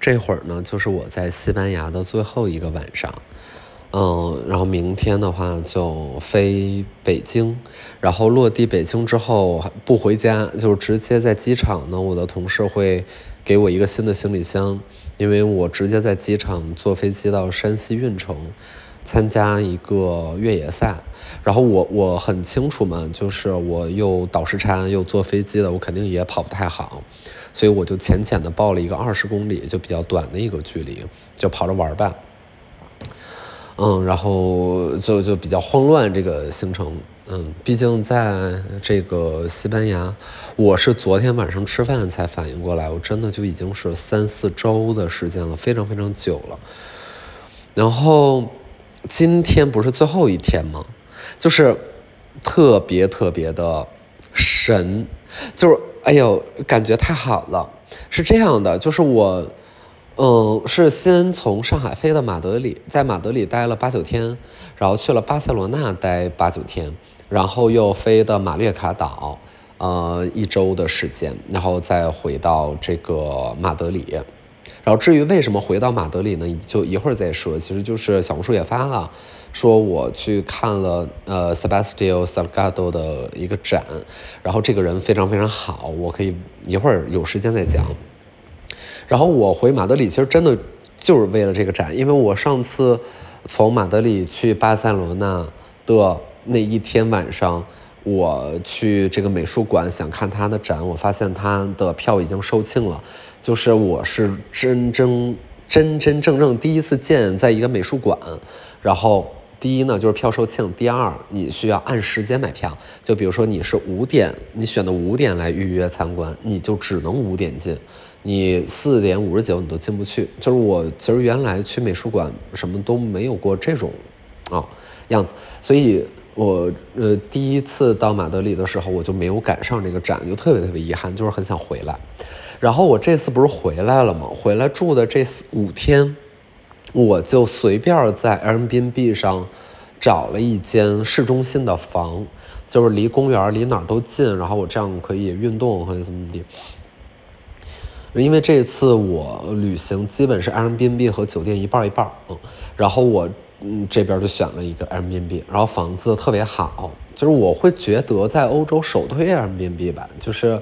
这会儿呢，就是我在西班牙的最后一个晚上，嗯，然后明天的话就飞北京，然后落地北京之后不回家，就直接在机场呢，我的同事会给我一个新的行李箱，因为我直接在机场坐飞机到山西运城。参加一个越野赛，然后我我很清楚嘛，就是我又倒时差又坐飞机的，我肯定也跑不太好，所以我就浅浅的报了一个二十公里，就比较短的一个距离，就跑着玩吧。嗯，然后就就比较慌乱这个行程，嗯，毕竟在这个西班牙，我是昨天晚上吃饭才反应过来，我真的就已经是三四周的时间了，非常非常久了，然后。今天不是最后一天吗？就是特别特别的神，就是哎呦，感觉太好了。是这样的，就是我，嗯，是先从上海飞的马德里，在马德里待了八九天，然后去了巴塞罗那待八九天，然后又飞的马略卡岛，呃，一周的时间，然后再回到这个马德里。然后至于为什么回到马德里呢？就一会儿再说。其实就是小红书也发了，说我去看了呃 Sebastian Salgado 的一个展，然后这个人非常非常好，我可以一会儿有时间再讲。然后我回马德里其实真的就是为了这个展，因为我上次从马德里去巴塞罗那的那一天晚上。我去这个美术馆想看他的展，我发现他的票已经售罄了。就是我是真真真真正正第一次见在一个美术馆，然后第一呢就是票售罄，第二你需要按时间买票。就比如说你是五点，你选的五点来预约参观，你就只能五点进，你四点五十九你都进。不去。就是我其实原来去美术馆什么都没有过这种啊样子，所以。我呃第一次到马德里的时候，我就没有赶上这个展，就特别特别遗憾，就是很想回来。然后我这次不是回来了吗？回来住的这四五天，我就随便在 Airbnb 上找了一间市中心的房，就是离公园离哪儿都近，然后我这样可以运动或者怎么地。因为这次我旅行基本是 Airbnb 和酒店一半一半，嗯，然后我。嗯，这边就选了一个 Airbnb，然后房子特别好，就是我会觉得在欧洲首推 Airbnb 吧，就是，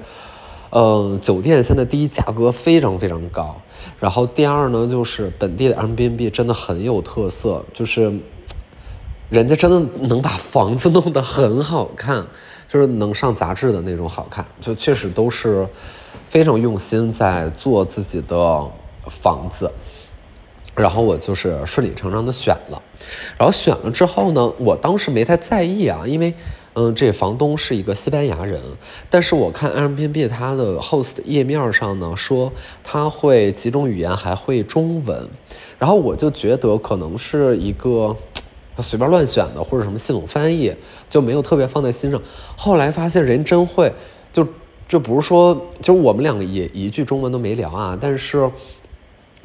呃，酒店现在第一价格非常非常高，然后第二呢，就是本地的 Airbnb 真的很有特色，就是 人家真的能把房子弄得很好看，就是能上杂志的那种好看，就确实都是非常用心在做自己的房子。然后我就是顺理成章的选了，然后选了之后呢，我当时没太在意啊，因为，嗯，这房东是一个西班牙人，但是我看 Airbnb 它的 host 页面上呢说他会几种语言，还会中文，然后我就觉得可能是一个随便乱选的，或者什么系统翻译，就没有特别放在心上。后来发现人真会，就就不是说，就我们两个也一句中文都没聊啊，但是。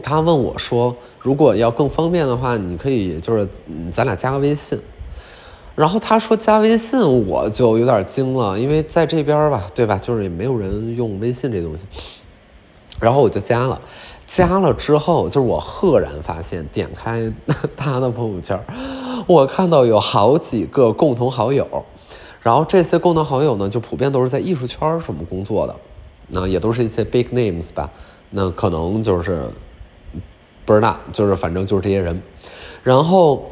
他问我说：“如果要更方便的话，你可以就是咱俩加个微信。”然后他说加微信，我就有点惊了，因为在这边吧，对吧？就是也没有人用微信这东西。然后我就加了，加了之后，就是我赫然发现，点开他的朋友圈，我看到有好几个共同好友。然后这些共同好友呢，就普遍都是在艺术圈什么工作的，那也都是一些 big names 吧。那可能就是。不知道，就是反正就是这些人，然后，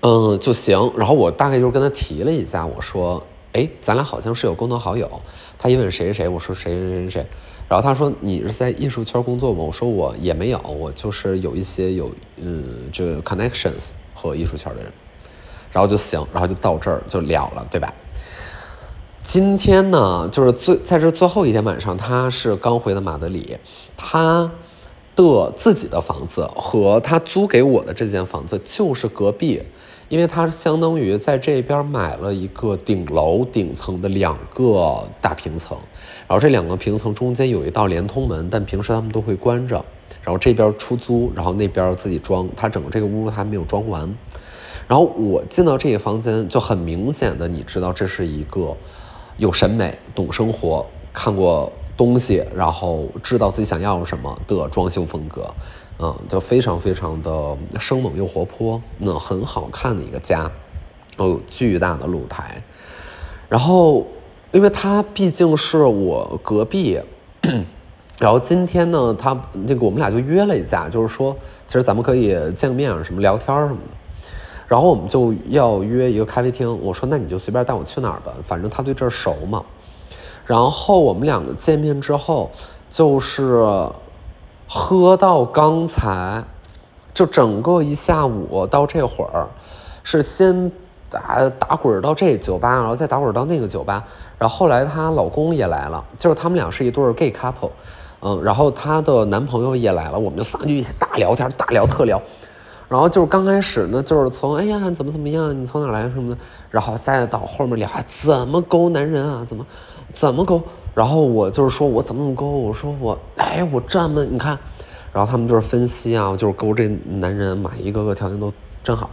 嗯，就行。然后我大概就是跟他提了一下，我说，哎，咱俩好像是有共同好友。他一问谁谁谁，我说谁谁谁谁。然后他说你是在艺术圈工作吗？我说我也没有，我就是有一些有嗯这 connections 和艺术圈的人。然后就行，然后就到这儿就了了，对吧？今天呢，就是最在这最后一天晚上，他是刚回的马德里，他。的自己的房子和他租给我的这间房子就是隔壁，因为他相当于在这边买了一个顶楼顶层的两个大平层，然后这两个平层中间有一道连通门，但平时他们都会关着，然后这边出租，然后那边自己装，他整个这个屋还没有装完，然后我进到这个房间就很明显的，你知道这是一个有审美、懂生活、看过。东西，然后知道自己想要什么的装修风格，嗯，就非常非常的生猛又活泼，那很好看的一个家，有巨大的露台，然后因为他毕竟是我隔壁，然后今天呢，他那个我们俩就约了一下，就是说其实咱们可以见个面什么聊天什么的，然后我们就要约一个咖啡厅，我说那你就随便带我去哪儿吧，反正他对这儿熟嘛。然后我们两个见面之后，就是喝到刚才，就整个一下午到这会儿，是先打打滚到这酒吧，然后再打滚到那个酒吧，然后后来她老公也来了，就是他们俩是一对 gay couple，嗯，然后她的男朋友也来了，我们就仨就一起大聊天，大聊特聊。然后就是刚开始呢，就是从哎呀怎么怎么样，你从哪来什么的，然后再到后面聊怎么勾男人啊，怎么怎么勾，然后我就是说我怎么怎么勾，我说我哎我这么你看，然后他们就是分析啊，就是勾这男人嘛，一个个条件都真好，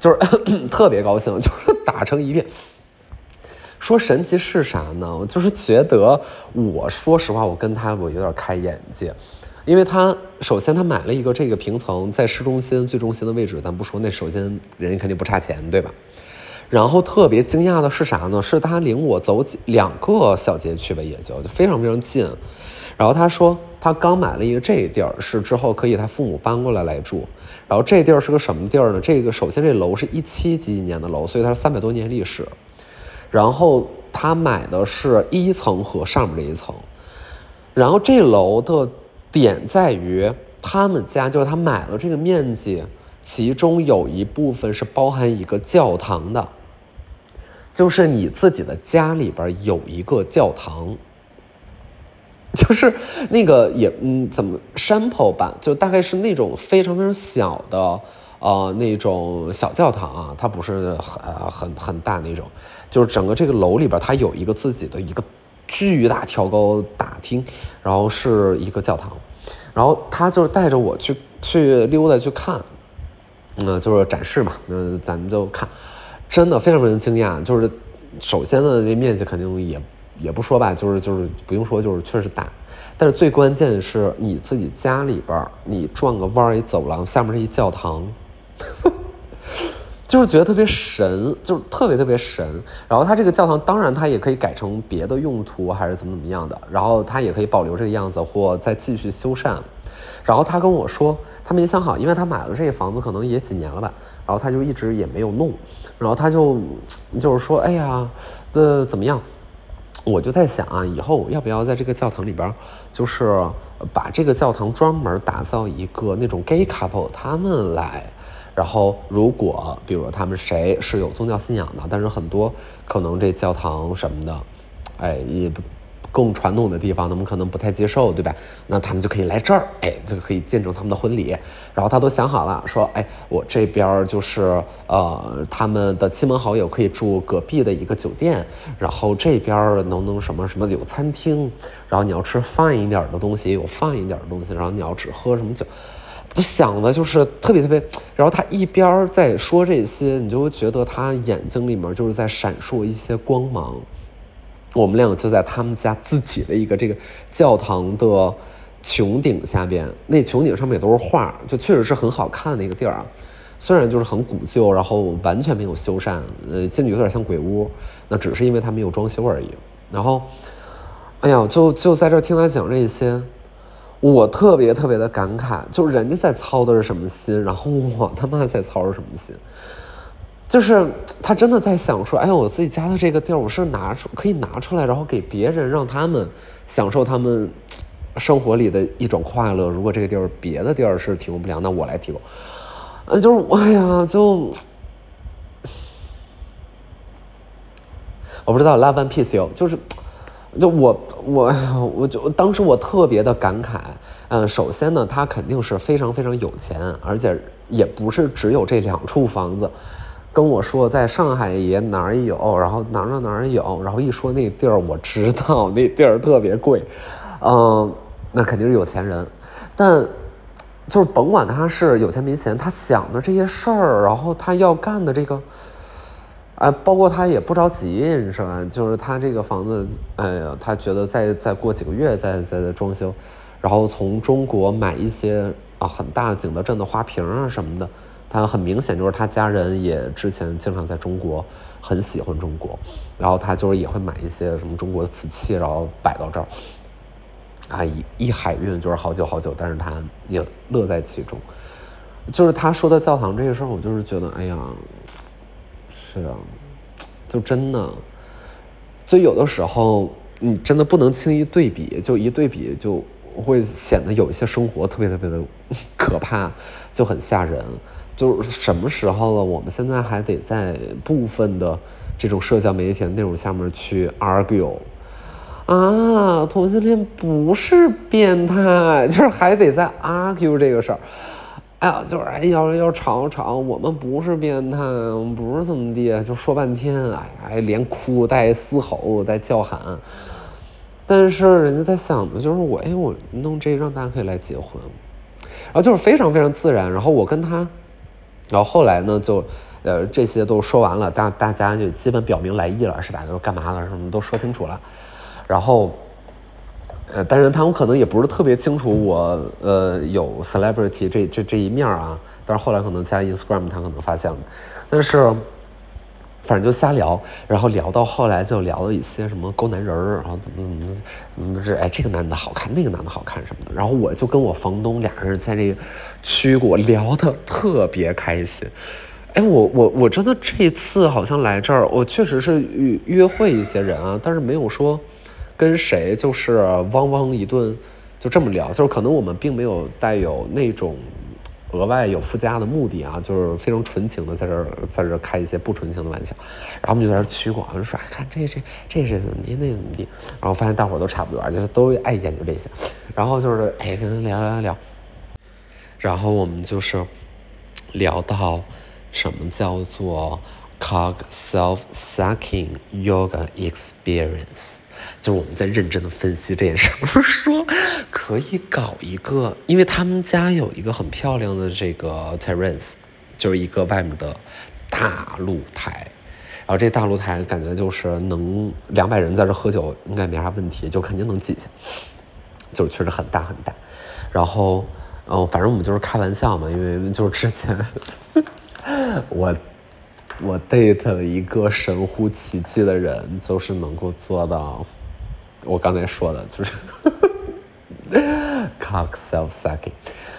就是特别高兴，就是打成一片。说神奇是啥呢？我就是觉得，我说实话，我跟他我有点开眼界。因为他首先他买了一个这个平层在市中心最中心的位置，咱不说那首先人家肯定不差钱，对吧？然后特别惊讶的是啥呢？是他领我走两个小街区吧，也就就非常非常近。然后他说他刚买了一个这地儿，是之后可以他父母搬过来来住。然后这地儿是个什么地儿呢？这个首先这楼是一七几几年的楼，所以它是三百多年历史。然后他买的是一层和上面这一层，然后这楼的。点在于他们家就是他买了这个面积，其中有一部分是包含一个教堂的，就是你自己的家里边有一个教堂，就是那个也嗯怎么 sample 版，就大概是那种非常非常小的呃那种小教堂啊，它不是很很很大那种，就是整个这个楼里边它有一个自己的一个。巨大挑高大厅，然后是一个教堂，然后他就是带着我去去溜达去看，嗯，就是展示嘛，那咱们就看，真的非常非常惊讶。就是首先呢，这面积肯定也也不说吧，就是就是不用说，就是确实大。但是最关键的是你自己家里边，你转个弯儿，一走廊下面是一教堂。就是觉得特别神，就是特别特别神。然后它这个教堂，当然它也可以改成别的用途，还是怎么怎么样的。然后它也可以保留这个样子，或再继续修缮。然后他跟我说，他没想好，因为他买了这个房子，可能也几年了吧。然后他就一直也没有弄。然后他就就是说，哎呀，这怎么样？我就在想啊，以后要不要在这个教堂里边，就是把这个教堂专门打造一个那种 gay couple 他们来。然后，如果比如说他们谁是有宗教信仰的，但是很多可能这教堂什么的，哎，也更传统的地方，他们可能不太接受，对吧？那他们就可以来这儿，哎，就可以见证他们的婚礼。然后他都想好了，说，哎，我这边就是呃，他们的亲朋好友可以住隔壁的一个酒店，然后这边能能什么什么有餐厅，然后你要吃饭一点的东西，有饭一点的东西，然后你要只喝什么酒。就想的就是特别特别，然后他一边在说这些，你就觉得他眼睛里面就是在闪烁一些光芒。我们两个就在他们家自己的一个这个教堂的穹顶下边，那穹顶上面也都是画，就确实是很好看的一个地儿啊。虽然就是很古旧，然后完全没有修缮，呃，进去有点像鬼屋，那只是因为他没有装修而已。然后，哎呀，就就在这听他讲这些。我特别特别的感慨，就人家在操的是什么心，然后我他妈在操是什么心？就是他真的在想说，哎呀，我自己家的这个地儿，我是拿出可以拿出来，然后给别人，让他们享受他们生活里的一种快乐。如果这个地儿别的地儿是提供不了，那我来提供。嗯，就是哎呀，就我不知道，Love and Peace 有就是。就我我我就当时我特别的感慨，嗯，首先呢，他肯定是非常非常有钱，而且也不是只有这两处房子，跟我说在上海也哪儿有，然后哪儿哪儿有，然后一说那地儿，我知道那地儿特别贵，嗯，那肯定是有钱人，但就是甭管他是有钱没钱，他想的这些事儿，然后他要干的这个。啊，包括他也不着急，是吧？就是他这个房子，哎呀，他觉得再再过几个月再再再装修，然后从中国买一些啊很大景德镇的花瓶啊什么的，他很明显就是他家人也之前经常在中国，很喜欢中国，然后他就是也会买一些什么中国的瓷器，然后摆到这儿，啊一一海运就是好久好久，但是他也乐在其中。就是他说的教堂这个事儿，我就是觉得，哎呀，是啊，就真的，就有的时候你真的不能轻易对比，就一对比就会显得有一些生活特别特别的 可怕，就很吓人。就是什么时候了，我们现在还得在部分的这种社交媒体内容下面去 argue 啊，同性恋不是变态，就是还得在 argue 这个事儿。哎呀，就是哎，要要吵吵，我们不是变态，我们不是怎么地，就说半天，哎哎，连哭带嘶吼带叫喊，但是人家在想的就是我，哎，我弄这让大家可以来结婚，然后就是非常非常自然，然后我跟他，然后后来呢，就呃这些都说完了，大大家就基本表明来意了，是吧？都干嘛了？什么都说清楚了，然后。呃，但是他们可能也不是特别清楚我呃有 celebrity 这这这一面啊，但是后来可能加 Instagram 他可能发现了，但是反正就瞎聊，然后聊到后来就聊了一些什么勾男人儿，然后怎么怎么怎么这哎这个男的好看，那个男的好看什么的，然后我就跟我房东俩人在这区过聊的特别开心，哎我我我真的这次好像来这儿，我确实是约约会一些人啊，但是没有说。跟谁就是汪汪一顿，就这么聊，就是可能我们并没有带有那种额外有附加的目的啊，就是非常纯情的在这儿在这儿开一些不纯情的玩笑，然后我们就在这儿取广，就说看这这这是怎么地那怎么地，然后发现大伙儿都差不多，就是都爱研究这些，然后就是哎跟他聊聊聊，然后我们就是聊到什么叫做 Cog Self Sucking Yoga Experience。就是我们在认真的分析这件事儿，说可以搞一个，因为他们家有一个很漂亮的这个 terrace，就是一个外面的大露台，然后这大露台感觉就是能两百人在这喝酒应该没啥问题，就肯定能挤下，就是确实很大很大。然后，嗯，反正我们就是开玩笑嘛，因为就是之前我。我 date 了一个神乎其技的人，就是能够做到我刚才说的，就是 cock self sucking。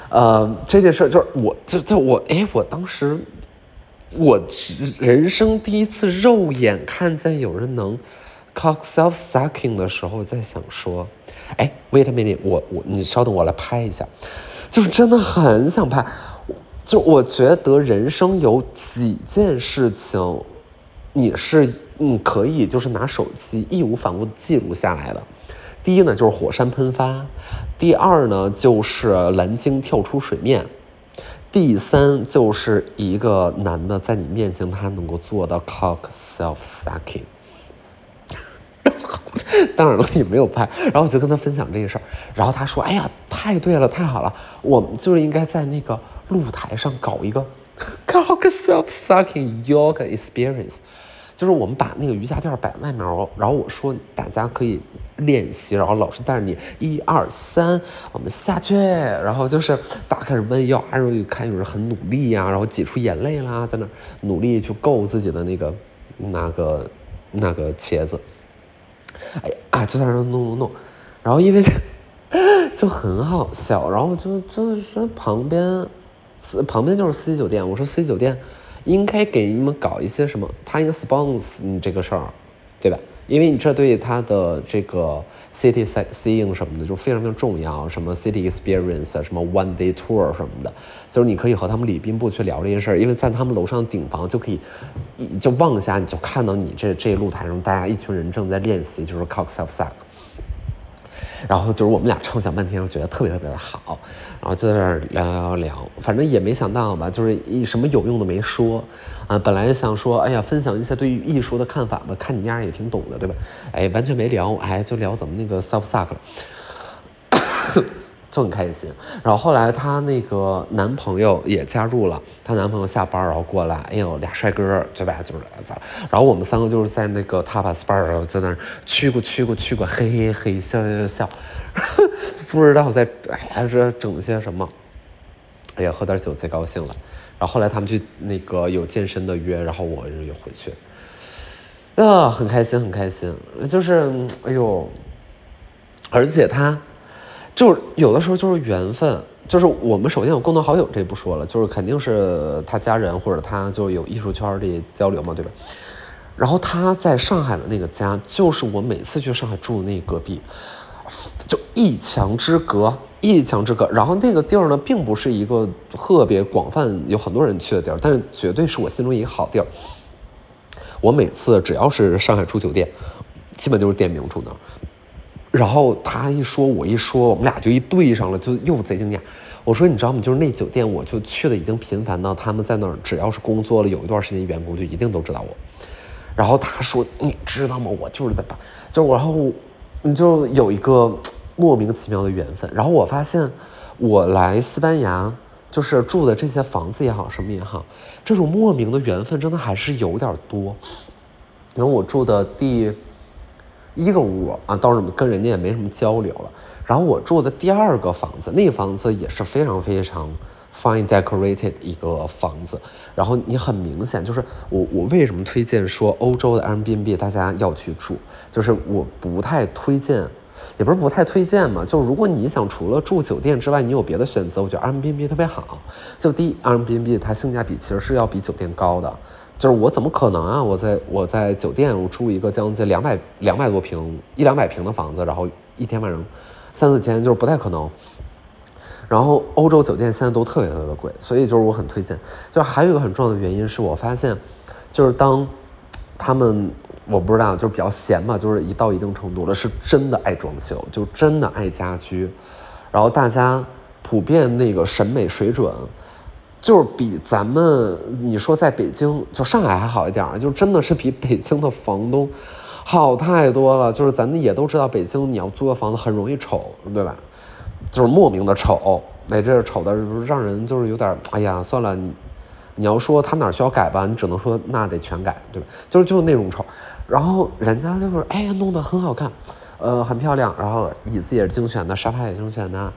呃，这件事就是我，就就我，哎，我当时我人生第一次肉眼看见有人能 cock self sucking 的时候，在想说，哎，wait a minute，我我你稍等，我来拍一下，就是真的很想拍。就我觉得人生有几件事情，你是你可以就是拿手机义无反顾记录下来的。第一呢就是火山喷发，第二呢就是蓝鲸跳出水面，第三就是一个男的在你面前他能够做到 cock self sucking。当然了也没有拍，然后我就跟他分享这个事儿，然后他说：“哎呀，太对了，太好了，我们就是应该在那个。”露台上搞一个 搞个 self sucking yoga experience，就是我们把那个瑜伽垫摆外面哦，然后我说大家可以练习，然后老师带着你一二三，我们下去，然后就是大家开始弯腰，然后看有人很努力呀，然后挤出眼泪啦，在那努力去够自己的那个那个那个茄子，哎呀啊，就在那弄弄弄，然后因为就很好笑，然后就就是旁边。旁边就是四季酒店，我说四季酒店应该给你们搞一些什么？他应该 sponsor 你这个事儿，对吧？因为你这对他的这个 city seeing 什么的就非常非常重要，什么 city experience 什么 one day tour 什么的，就是你可以和他们礼宾部去聊这些事儿，因为在他们楼上顶房就可以，就望一下你就看到你这这露台上大家一群人正在练习，就是 cock self suck。然后就是我们俩畅想半天，我觉得特别特别的好，然后就在这儿聊聊聊，反正也没想到吧，就是一什么有用的没说，啊，本来想说，哎呀，分享一些对于艺术的看法吧，看你样也挺懂的，对吧？哎，完全没聊，哎，就聊怎么那个 self suck 了，就很开心。然后后来她那个男朋友也加入了，她男朋友下班然后过来，哎呦俩帅哥对吧？就是咋？然后我们三个就是在那个 tapas bar 然后在那儿去过去过去过，嘿嘿嘿笑笑笑，不知道在还是整些什么。哎呀，喝点酒最高兴了。然后后来他们去那个有健身的约，然后我就回去。啊，很开心，很开心，就是哎呦，而且他就是有的时候就是缘分，就是我们首先有共同好友，这不说了，就是肯定是他家人或者他就有艺术圈的交流嘛，对吧？然后他在上海的那个家，就是我每次去上海住的那隔壁，就一墙之隔，一墙之隔。然后那个地儿呢，并不是一个特别广泛有很多人去的地儿，但是绝对是我心中一个好地儿。我每次只要是上海住酒店，基本就是点名住那儿。然后他一说，我一说，我们俩就一对上了，就又贼惊讶。我说你知道吗？就是那酒店，我就去的已经频繁到他们在那儿，只要是工作了有一段时间，员工就一定都知道我。然后他说你知道吗？我就是在把，就然后你就有一个莫名其妙的缘分。然后我发现我来西班牙。就是住的这些房子也好，什么也好，这种莫名的缘分真的还是有点多。然后我住的第一个屋啊，倒是跟人家也没什么交流了。然后我住的第二个房子，那房子也是非常非常 fine decorated 一个房子。然后你很明显就是我我为什么推荐说欧洲的 Airbnb 大家要去住，就是我不太推荐。也不是不太推荐嘛，就是如果你想除了住酒店之外，你有别的选择，我觉得 Airbnb 特别好。就第一，Airbnb 它性价比其实是要比酒店高的。就是我怎么可能啊？我在我在酒店我住一个将近两百两百多平一两百平的房子，然后一天晚上三四千，就是不太可能。然后欧洲酒店现在都特别特别的贵，所以就是我很推荐。就还有一个很重要的原因是我发现，就是当他们。我不知道，就是比较闲嘛，就是一到一定程度了，是真的爱装修，就真的爱家居，然后大家普遍那个审美水准，就是比咱们你说在北京就上海还好一点，就真的是比北京的房东好太多了。就是咱们也都知道，北京你要租个房子很容易丑，对吧？就是莫名的丑，哎这丑的让人就是有点，哎呀，算了，你你要说他哪需要改吧，你只能说那得全改，对吧？就是就是那种丑。然后人家就是哎呀，弄得很好看，呃，很漂亮。然后椅子也是精选的，沙发也精选的。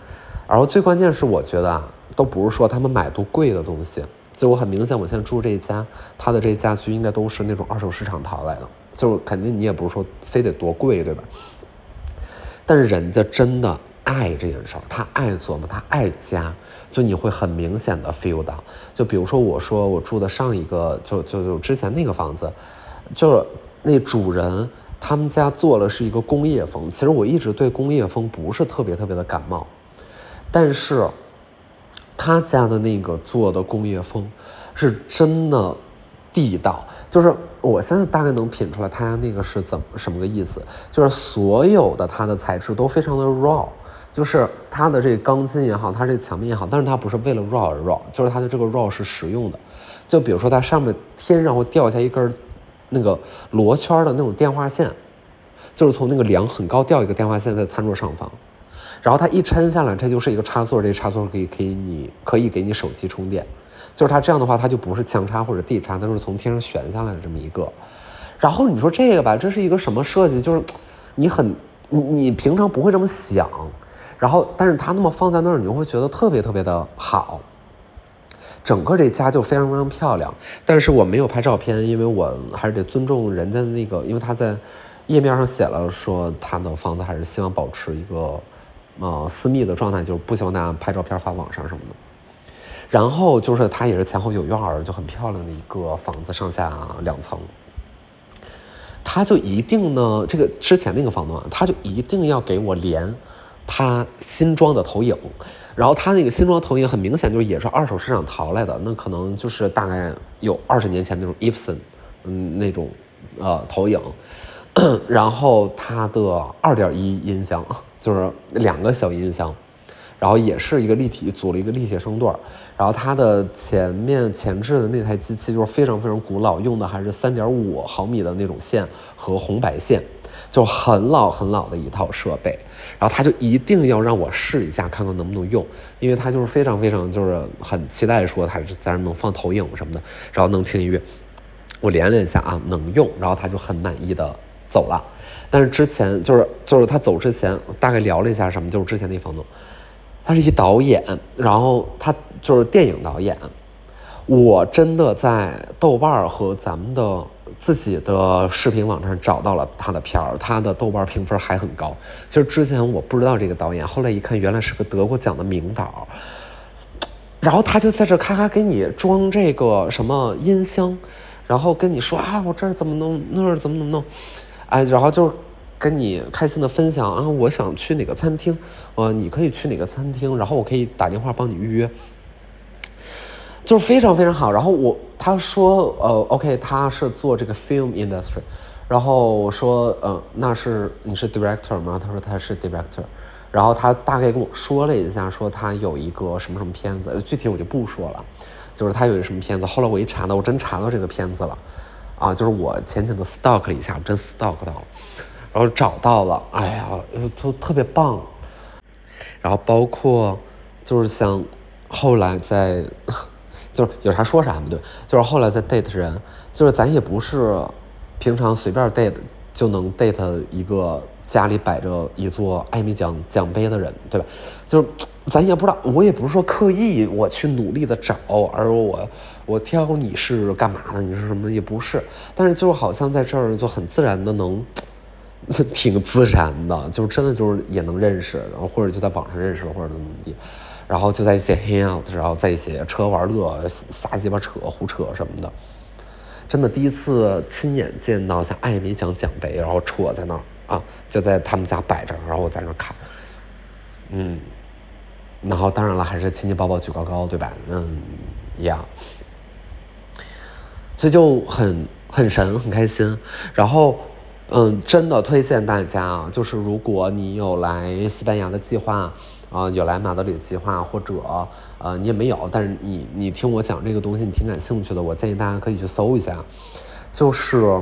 然后最关键是，我觉得，都不是说他们买多贵的东西。就我很明显，我现在住这一家，他的这家居应该都是那种二手市场淘来的。就肯定你也不是说非得多贵，对吧？但是人家真的爱这件事儿，他爱琢磨，他爱家，就你会很明显的 feel 到。就比如说我说我住的上一个，就就就之前那个房子，就是。那主人他们家做了是一个工业风，其实我一直对工业风不是特别特别的感冒，但是他家的那个做的工业风是真的地道，就是我现在大概能品出来他家那个是怎么什么个意思，就是所有的它的材质都非常的 raw，就是它的这个钢筋也好，它这墙面也好，但是它不是为了 raw 而 raw，就是它的这个 raw 是实用的，就比如说它上面天上会掉下一根。那个罗圈的那种电话线，就是从那个梁很高掉一个电话线在餐桌上方，然后它一抻下来，这就是一个插座，这个插座可以可以你可以给你手机充电，就是它这样的话，它就不是墙插或者地插，它是从天上悬下来的这么一个。然后你说这个吧，这是一个什么设计？就是你很你你平常不会这么想，然后但是它那么放在那儿，你就会觉得特别特别的好。整个这家就非常非常漂亮，但是我没有拍照片，因为我还是得尊重人家的那个，因为他在页面上写了说他的房子还是希望保持一个呃私密的状态，就是不希望大家拍照片发网上什么的。然后就是它也是前后有院儿，就很漂亮的一个房子，上下两层。他就一定呢，这个之前那个房东啊，他就一定要给我连他新装的投影。然后他那个新装投影很明显就是也是二手市场淘来的，那可能就是大概有二十年前那种 Epson，嗯那种呃投影，然后它的二点一音箱就是两个小音箱，然后也是一个立体组了一个立体声段，然后它的前面前置的那台机器就是非常非常古老，用的还是三点五毫米的那种线和红白线。就很老很老的一套设备，然后他就一定要让我试一下，看看能不能用，因为他就是非常非常就是很期待说他是在那能放投影什么的，然后能听音乐。我连了一下啊，能用，然后他就很满意的走了。但是之前就是就是他走之前大概聊了一下什么，就是之前那房东，他是一导演，然后他就是电影导演。我真的在豆瓣儿和咱们的自己的视频网站找到了他的片儿，他的豆瓣评分还很高。其实之前我不知道这个导演，后来一看，原来是个得过奖的名导。然后他就在这咔咔给你装这个什么音箱，然后跟你说啊，我这儿怎么弄，那儿怎么怎么弄，哎，然后就是跟你开心的分享啊，我想去哪个餐厅，呃，你可以去哪个餐厅，然后我可以打电话帮你预约。就是非常非常好，然后我他说呃，OK，他是做这个 film industry，然后我说呃，那是你是 director 吗？他说他是 director，然后他大概跟我说了一下，说他有一个什么什么片子，具体我就不说了，就是他有一个什么片子。后来我一查呢，我真查到这个片子了，啊，就是我浅浅的 stalk 了一下，我真 stalk 到了，然后找到了，哎呀，就特别棒，然后包括就是像后来在。就是有啥说啥嘛，对，就是后来在 date 人，就是咱也不是平常随便 date 就能 date 一个家里摆着一座艾米奖奖杯的人，对吧？就是咱也不知道，我也不是说刻意我去努力的找，而我我挑你是干嘛的，你是什么也不是，但是就好像在这儿就很自然的能，挺自然的，就是真的就是也能认识，然后或者就在网上认识了，或者怎么怎么地。然后就在一起 hang out，然后在一起吃喝玩乐、瞎鸡巴扯、胡扯什么的，真的第一次亲眼见到像艾美奖奖杯，然后戳在那儿啊，就在他们家摆着，然后我在那儿看，嗯，然后当然了，还是亲亲抱抱举高高，对吧？嗯，一样，所以就很很神，很开心。然后，嗯，真的推荐大家啊，就是如果你有来西班牙的计划。啊，有来马德里的计划，或者呃，你也没有，但是你你听我讲这个东西，你挺感兴趣的，我建议大家可以去搜一下，就是，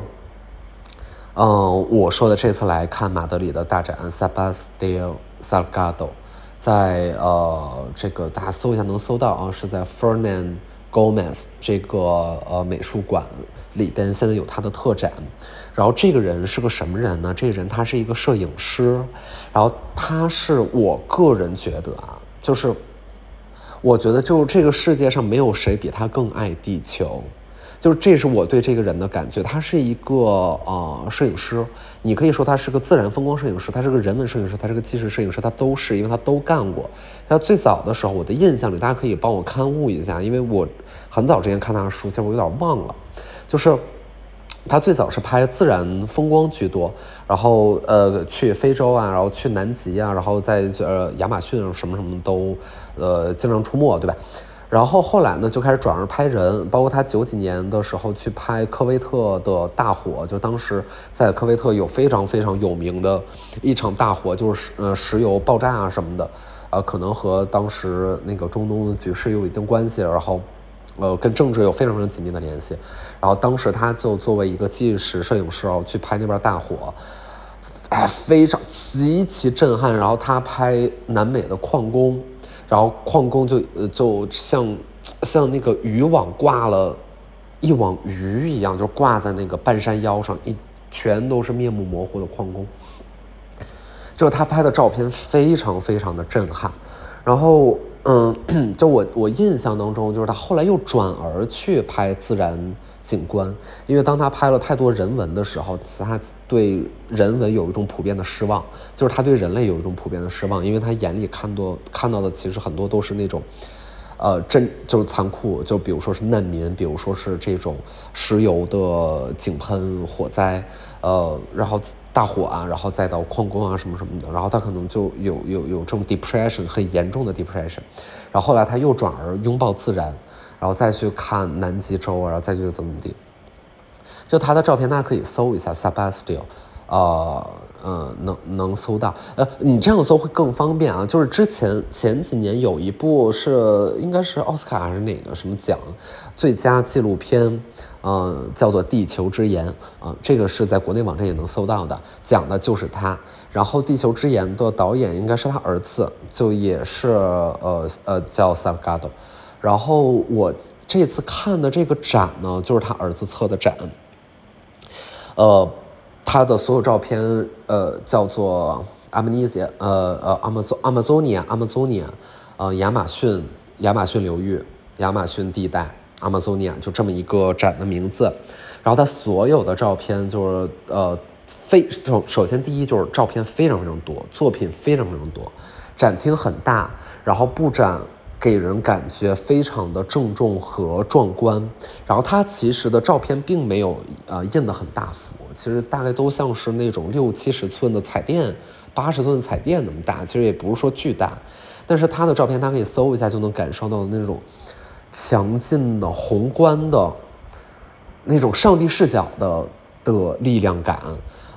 嗯，我说的这次来看马德里的大展 sabastio Salgado，在呃这个大家搜一下能搜到啊，是在 Fernand Gomez 这个呃美术馆里边，现在有他的特展。然后这个人是个什么人呢？这个人他是一个摄影师，然后他是我个人觉得啊，就是我觉得就是这个世界上没有谁比他更爱地球，就是这是我对这个人的感觉。他是一个呃摄影师，你可以说他是个自然风光摄影师，他是个人文摄影师，他是个纪实摄影师，他都是，因为他都干过。他最早的时候，我的印象里，大家可以帮我刊物一下，因为我很早之前看他的书，其实我有点忘了，就是。他最早是拍自然风光居多，然后呃去非洲啊，然后去南极啊，然后在呃亚马逊什么什么都，呃经常出没，对吧？然后后来呢就开始转而拍人，包括他九几年的时候去拍科威特的大火，就当时在科威特有非常非常有名的一场大火，就是呃石油爆炸啊什么的，呃可能和当时那个中东的局势有一定关系，然后。呃，跟政治有非常非常紧密的联系，然后当时他就作为一个纪实摄影师哦，去拍那边大火，哎，非常极其震撼。然后他拍南美的矿工，然后矿工就呃就像 像那个渔网挂了一网鱼一样，就挂在那个半山腰上，一全都是面目模糊的矿工。就他拍的照片非常非常的震撼，然后。嗯，就我我印象当中，就是他后来又转而去拍自然景观，因为当他拍了太多人文的时候，他对人文有一种普遍的失望，就是他对人类有一种普遍的失望，因为他眼里看多看到的其实很多都是那种，呃，真就是残酷，就比如说是难民，比如说是这种石油的井喷火灾，呃，然后。大火啊，然后再到矿工啊什么什么的，然后他可能就有有有这种 depression 很严重的 depression，然后后来他又转而拥抱自然，然后再去看南极洲，然后再去怎么地，就他的照片大家可以搜一下 Sebastian，呃呃能能搜到。呃，你这样搜会更方便啊。就是之前前几年有一部是应该是奥斯卡还是哪个什么奖最佳纪录片，呃，叫做《地球之盐》啊，这个是在国内网站也能搜到的，讲的就是他。然后《地球之盐》的导演应该是他儿子，就也是呃呃叫 Salgado。然后我这次看的这个展呢，就是他儿子策的展。呃，他的所有照片，呃，叫做阿马尼亚，呃呃，阿马佐阿马佐尼亚，阿马佐尼亚，呃，亚马逊亚马逊流域，亚马逊地带，阿马佐尼亚，就这么一个展的名字。然后他所有的照片就是呃，非首首先第一就是照片非常非常多，作品非常非常多，展厅很大，然后布展。给人感觉非常的郑重和壮观，然后它其实的照片并没有呃印的很大幅，其实大概都像是那种六七十寸的彩电、八十寸彩电那么大，其实也不是说巨大，但是它的照片大家可以搜一下就能感受到那种强劲的宏观的那种上帝视角的的力量感。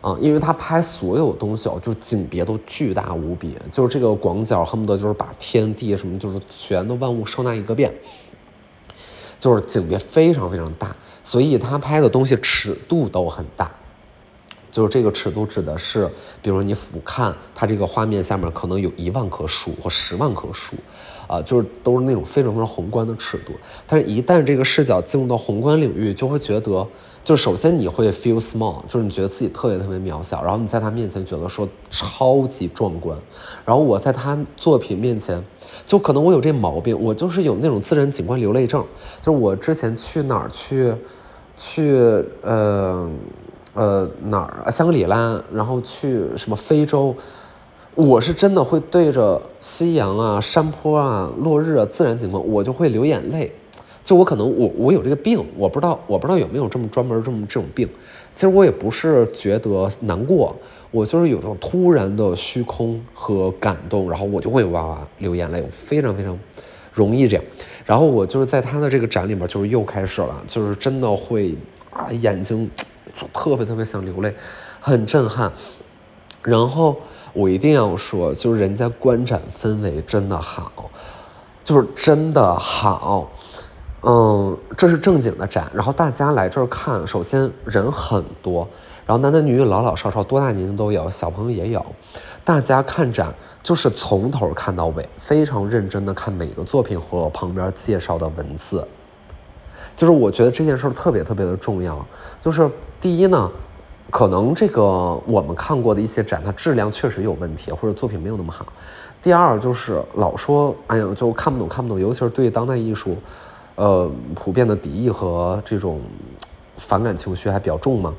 啊，因为他拍所有东西哦，就景别都巨大无比，就是这个广角恨不得就是把天地什么，就是全都万物收纳一个遍，就是景别非常非常大，所以他拍的东西尺度都很大，就是这个尺度指的是，比如说你俯瞰它这个画面下面可能有一万棵树或十万棵树。啊，就是都是那种非常非常宏观的尺度，但是，一旦这个视角进入到宏观领域，就会觉得，就首先你会 feel small，就是你觉得自己特别特别渺小，然后你在他面前觉得说超级壮观，然后我在他作品面前，就可能我有这毛病，我就是有那种自然景观流泪症，就是我之前去哪儿去，去呃呃哪儿香格里拉，然后去什么非洲。我是真的会对着夕阳啊、山坡啊、落日啊、自然景观，我就会流眼泪。就我可能我我有这个病，我不知道我不知道有没有这么专门这么这种病。其实我也不是觉得难过，我就是有这种突然的虚空和感动，然后我就会哇哇流眼泪，我非常非常容易这样。然后我就是在他的这个展里面，就是又开始了，就是真的会啊眼睛就特别特别想流泪，很震撼。然后。我一定要说，就是人家观展氛围真的好，就是真的好，嗯，这是正经的展。然后大家来这儿看，首先人很多，然后男男女女、老老少少，多大年龄都有，小朋友也有。大家看展就是从头看到尾，非常认真的看每个作品和旁边介绍的文字。就是我觉得这件事儿特别特别的重要。就是第一呢。可能这个我们看过的一些展，它质量确实有问题，或者作品没有那么好。第二就是老说，哎呀，就看不懂看不懂，尤其是对当代艺术，呃，普遍的敌意和这种反感情绪还比较重嘛。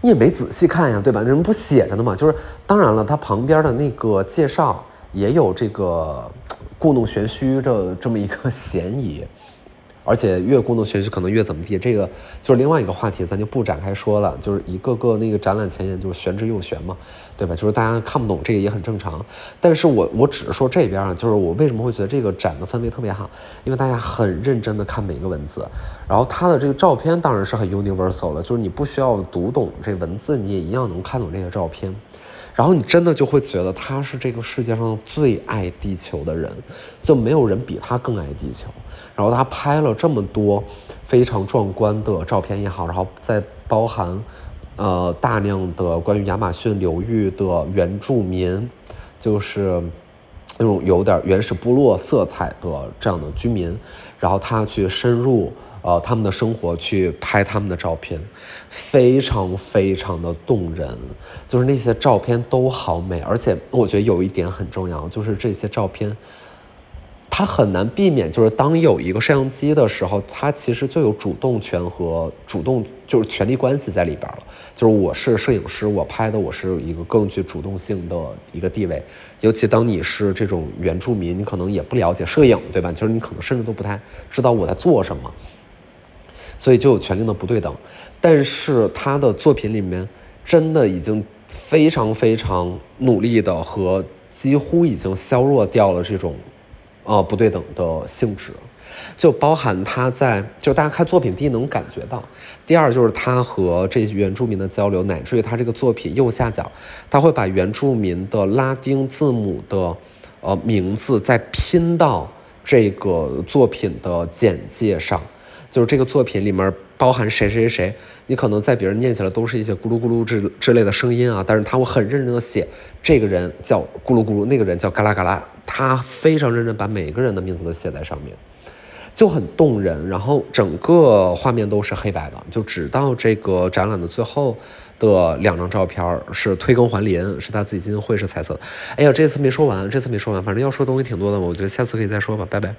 你也没仔细看呀，对吧？人不写着呢嘛。就是当然了，它旁边的那个介绍也有这个故弄玄虚的这么一个 嫌疑。而且越故弄玄虚，可能越怎么地，这个就是另外一个话题，咱就不展开说了。就是一个个那个展览前沿，就是玄之又玄嘛，对吧？就是大家看不懂这个也很正常。但是我我只是说这边啊，就是我为什么会觉得这个展的氛围特别好，因为大家很认真的看每一个文字，然后它的这个照片当然是很 universal 的，就是你不需要读懂这文字，你也一样能看懂这些照片。然后你真的就会觉得他是这个世界上最爱地球的人，就没有人比他更爱地球。然后他拍了这么多非常壮观的照片也好，然后再包含呃大量的关于亚马逊流域的原住民，就是那种有点原始部落色彩的这样的居民，然后他去深入。呃，他们的生活去拍他们的照片，非常非常的动人，就是那些照片都好美，而且我觉得有一点很重要，就是这些照片，它很难避免，就是当有一个摄像机的时候，它其实就有主动权和主动就是权力关系在里边了，就是我是摄影师，我拍的我是一个更具主动性的一个地位，尤其当你是这种原住民，你可能也不了解摄影，对吧？就是你可能甚至都不太知道我在做什么。所以就有权力的不对等，但是他的作品里面真的已经非常非常努力的和几乎已经削弱掉了这种呃不对等的性质，就包含他在就大家看作品第一能感觉到，第二就是他和这些原住民的交流，乃至于他这个作品右下角，他会把原住民的拉丁字母的呃名字再拼到这个作品的简介上，就是这个作品里面。包含谁谁谁，你可能在别人念起来都是一些咕噜咕噜之之类的声音啊，但是他会很认真的写，这个人叫咕噜咕噜，那个人叫嘎啦嘎啦，他非常认真把每个人的名字都写在上面，就很动人。然后整个画面都是黑白的，就直到这个展览的最后的两张照片是推耕还林，是他自己基金会是彩色。哎呀，这次没说完，这次没说完，反正要说东西挺多的，我觉得下次可以再说吧，拜拜。